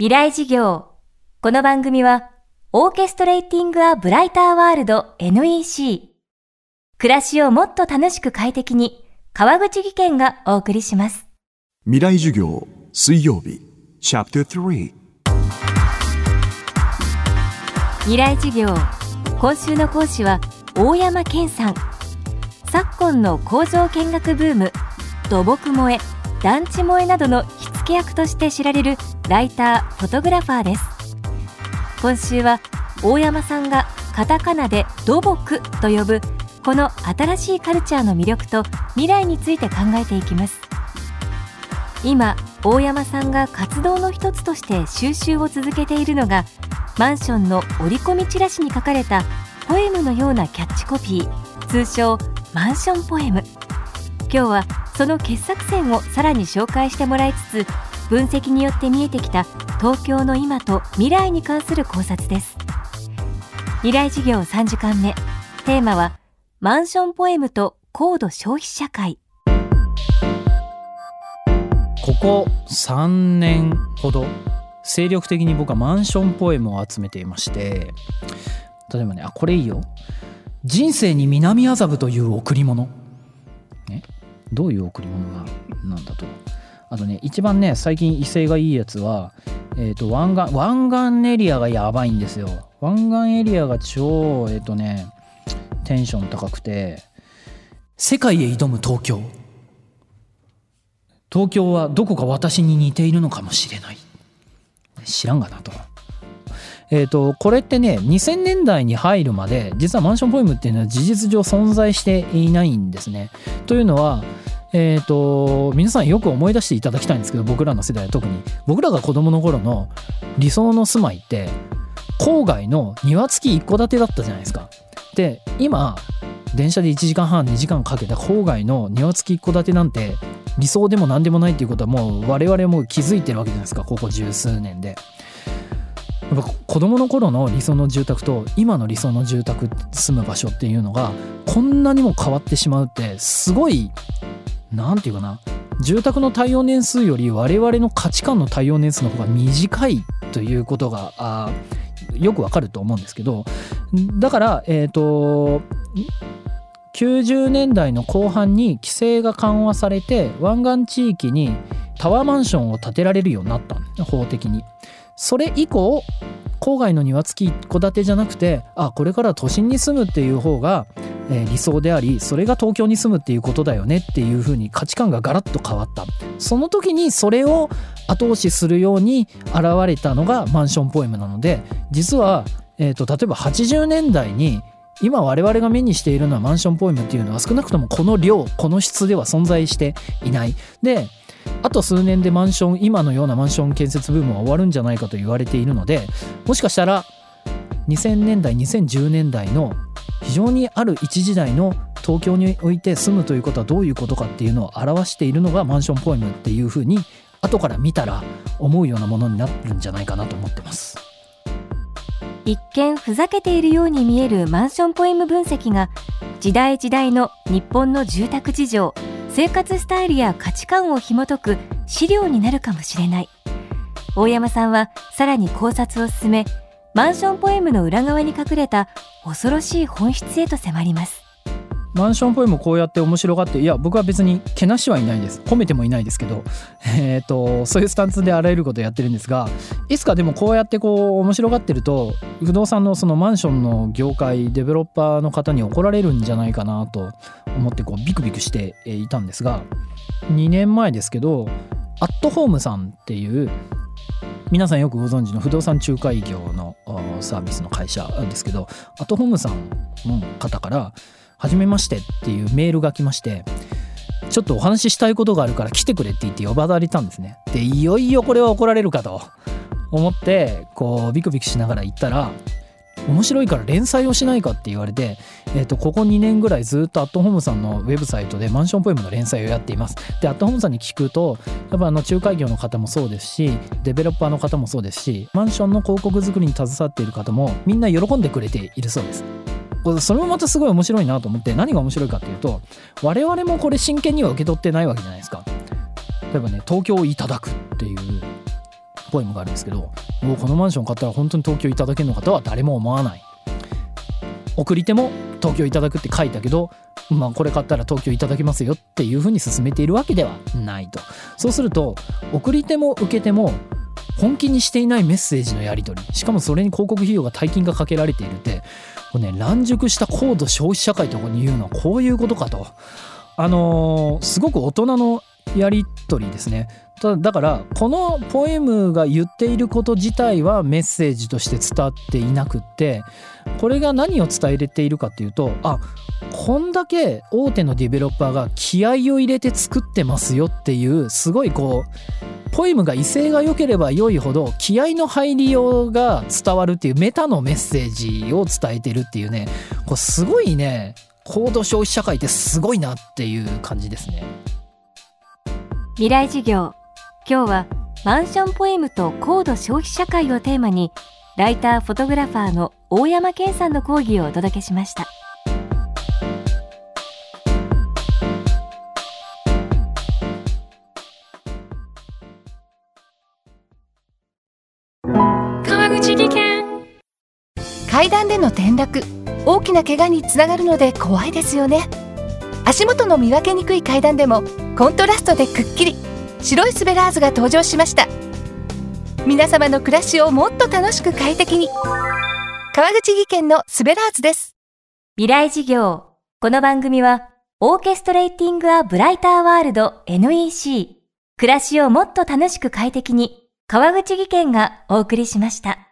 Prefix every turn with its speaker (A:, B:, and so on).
A: 未来事業。この番組は、オーケストレーティング・ア・ブライター・ワールド NEC。暮らしをもっと楽しく快適に、川口義賢がお送りします。
B: 未来授業水曜日チャプター3
A: 未来事業。今週の講師は、大山健さん。昨今の工場見学ブーム、土木萌え、団地萌えなどの火付け役として知られるライター、フォトグラファーです。今週は大山さんがカタカナで土木と呼ぶこの新しいカルチャーの魅力と未来について考えていきます。今、大山さんが活動の一つとして収集を続けているのがマンションの折り込みチラシに書かれたポエムのようなキャッチコピー通称マンションポエム今日はその傑作選をさらに紹介してもらいつつ分析によって見えてきた東京の今と未来に関する考察です。未来事業3時間目。テーマはマンションポエムと高度消費社会。
C: ここ3年ほど精力的に僕はマンションポエムを集めていまして例えばねあこれいいよ「人生に南麻布という贈り物」ね。どういう贈り物がなんだと。あとね一番ね最近威勢がいいやつはえっ、と湾岸湾岸エリアがやばいんですよ湾岸エリアが超えっ、とねテンション高くて世界へ挑む東京東京はどこか私に似ているのかもしれない知らんがなと。えーと、これってね2000年代に入るまで実はマンションポエムっていうのは事実上存在していないんですね。というのはえーと、皆さんよく思い出していただきたいんですけど僕らの世代は特に僕らが子供の頃の理想の住まいって郊外の庭付き一戸建てだったじゃないですか。で今電車で1時間半2時間かけた郊外の庭付き一戸建てなんて理想でも何でもないっていうことはもう我々も気づいてるわけじゃないですかここ十数年で。やっぱ子供の頃の理想の住宅と今の理想の住宅住む場所っていうのがこんなにも変わってしまうってすごい何て言うかな住宅の耐用年数より我々の価値観の耐用年数の方が短いということがあよくわかると思うんですけどだからえっ、ー、と90年代の後半に規制が緩和されて湾岸地域にタワーマンションを建てられるようになった法的に。それ以降郊外の庭付き一戸建てじゃなくてあこれから都心に住むっていう方が、え、理想でありそれが東京に住むっていうことだよねっていう風に価値観がガラッと変わった。その時にそれを後押しするように現れたのがマンションポエムなので実は、えーと、例えば80年代に今我々が目にしているのはマンションポエムっていうのは少なくともこの量この質では存在していない。であと数年でマンション今のようなマンション建設ブームは終わるんじゃないかと言われているのでもしかしたら2000年代2010年代の非常にある一時代の東京において住むということはどういうことかっていうのを表しているのがマンションポエムっていうふうに後から見たら思うようなものになるんじゃないかなと思ってます。
A: 一見ふざけているように見えるマンションポエム分析が時代時代の日本の住宅事情生活スタイルや価値観を紐解く資料になるかもしれない大山さんはさらに考察を進めマンションポエムの裏側に隠れた恐ろしい本質へと迫ります。
C: マンションポエムこうやって面白がっていや僕は別にけなしはいないです。褒めてもいないですけど、えーと、そういうスタンスであらゆることやってるんですがいつかでもこうやってこう面白がってると不動産のそのマンションの業界デベロッパーの方に怒られるんじゃないかなと思ってこうビクビクしていたんですが2年前ですけどアットホームさんっていう皆さんよくご存知の不動産仲介業のサービスの会社ですけどアットホームさんの方からはじめましてっていうメールが来ましてちょっとお話ししたいことがあるから来てくれって言って呼ばれたんですね。でいよいよこれは怒られるかと思ってこうビクビクしながら行ったら面白いから連載をしないかって言われて、えー、とここ2年ぐらいずっとアットホームさんのウェブサイトでマンションポエムの連載をやっています。でアットホームさんに聞くとやっぱあの仲介業の方もそうですしデベロッパーの方もそうですしマンションの広告作りに携わっている方もみんな喜んでくれているそうです。それもまたすごい面白いなと思って何が面白いかっていうと我々もこれ真剣には受け取ってないわけじゃないですか例えばね東京をいただくっていうポエムがあるんですけどもうこのマンション買ったら本当に東京いただけるのかとは誰も思わない。送り手も東京いただくって書いたけどまあこれ買ったら東京いただけますよっていうふうに進めているわけではないと。そうすると送り手も受け手も本気にしていないメッセージのやり取りしかもそれに広告費用が大金がかけられているってこれね乱熟した高度消費社会とかに言うのはこういうことかと。あのーすごく大人のやり取りですね。だからこのポエムが言っていること自体はメッセージとして伝わっていなくってこれが何を伝えれているかっていうとあこんだけ大手のディベロッパーが気合を入れて作ってますよっていうすごいこうポエムが威勢が良ければ良いほど気合の入りようが伝わるっていうメタのメッセージを伝えてるっていうねこれすごいね高度消費社会ってすごいなっていう感じですね。
A: 未来事業今日はマンションポエムと高度消費社会をテーマにライターフォトグラファーの大山健さんの講義をお届けしました。
D: 川口技研。
E: 階段での転落大きな怪我につながるので怖いですよね。足元の見分けにくい階段でもコントラストでくっきり白いスベラーズが登場しました。皆様の暮らしをもっと楽しく快適に。川口技研のスベラーズです。
A: 未来事業。この番組はオーケストレーティングアブライターワールド NEC 暮らしをもっと楽しく快適に川口技研がお送りしました。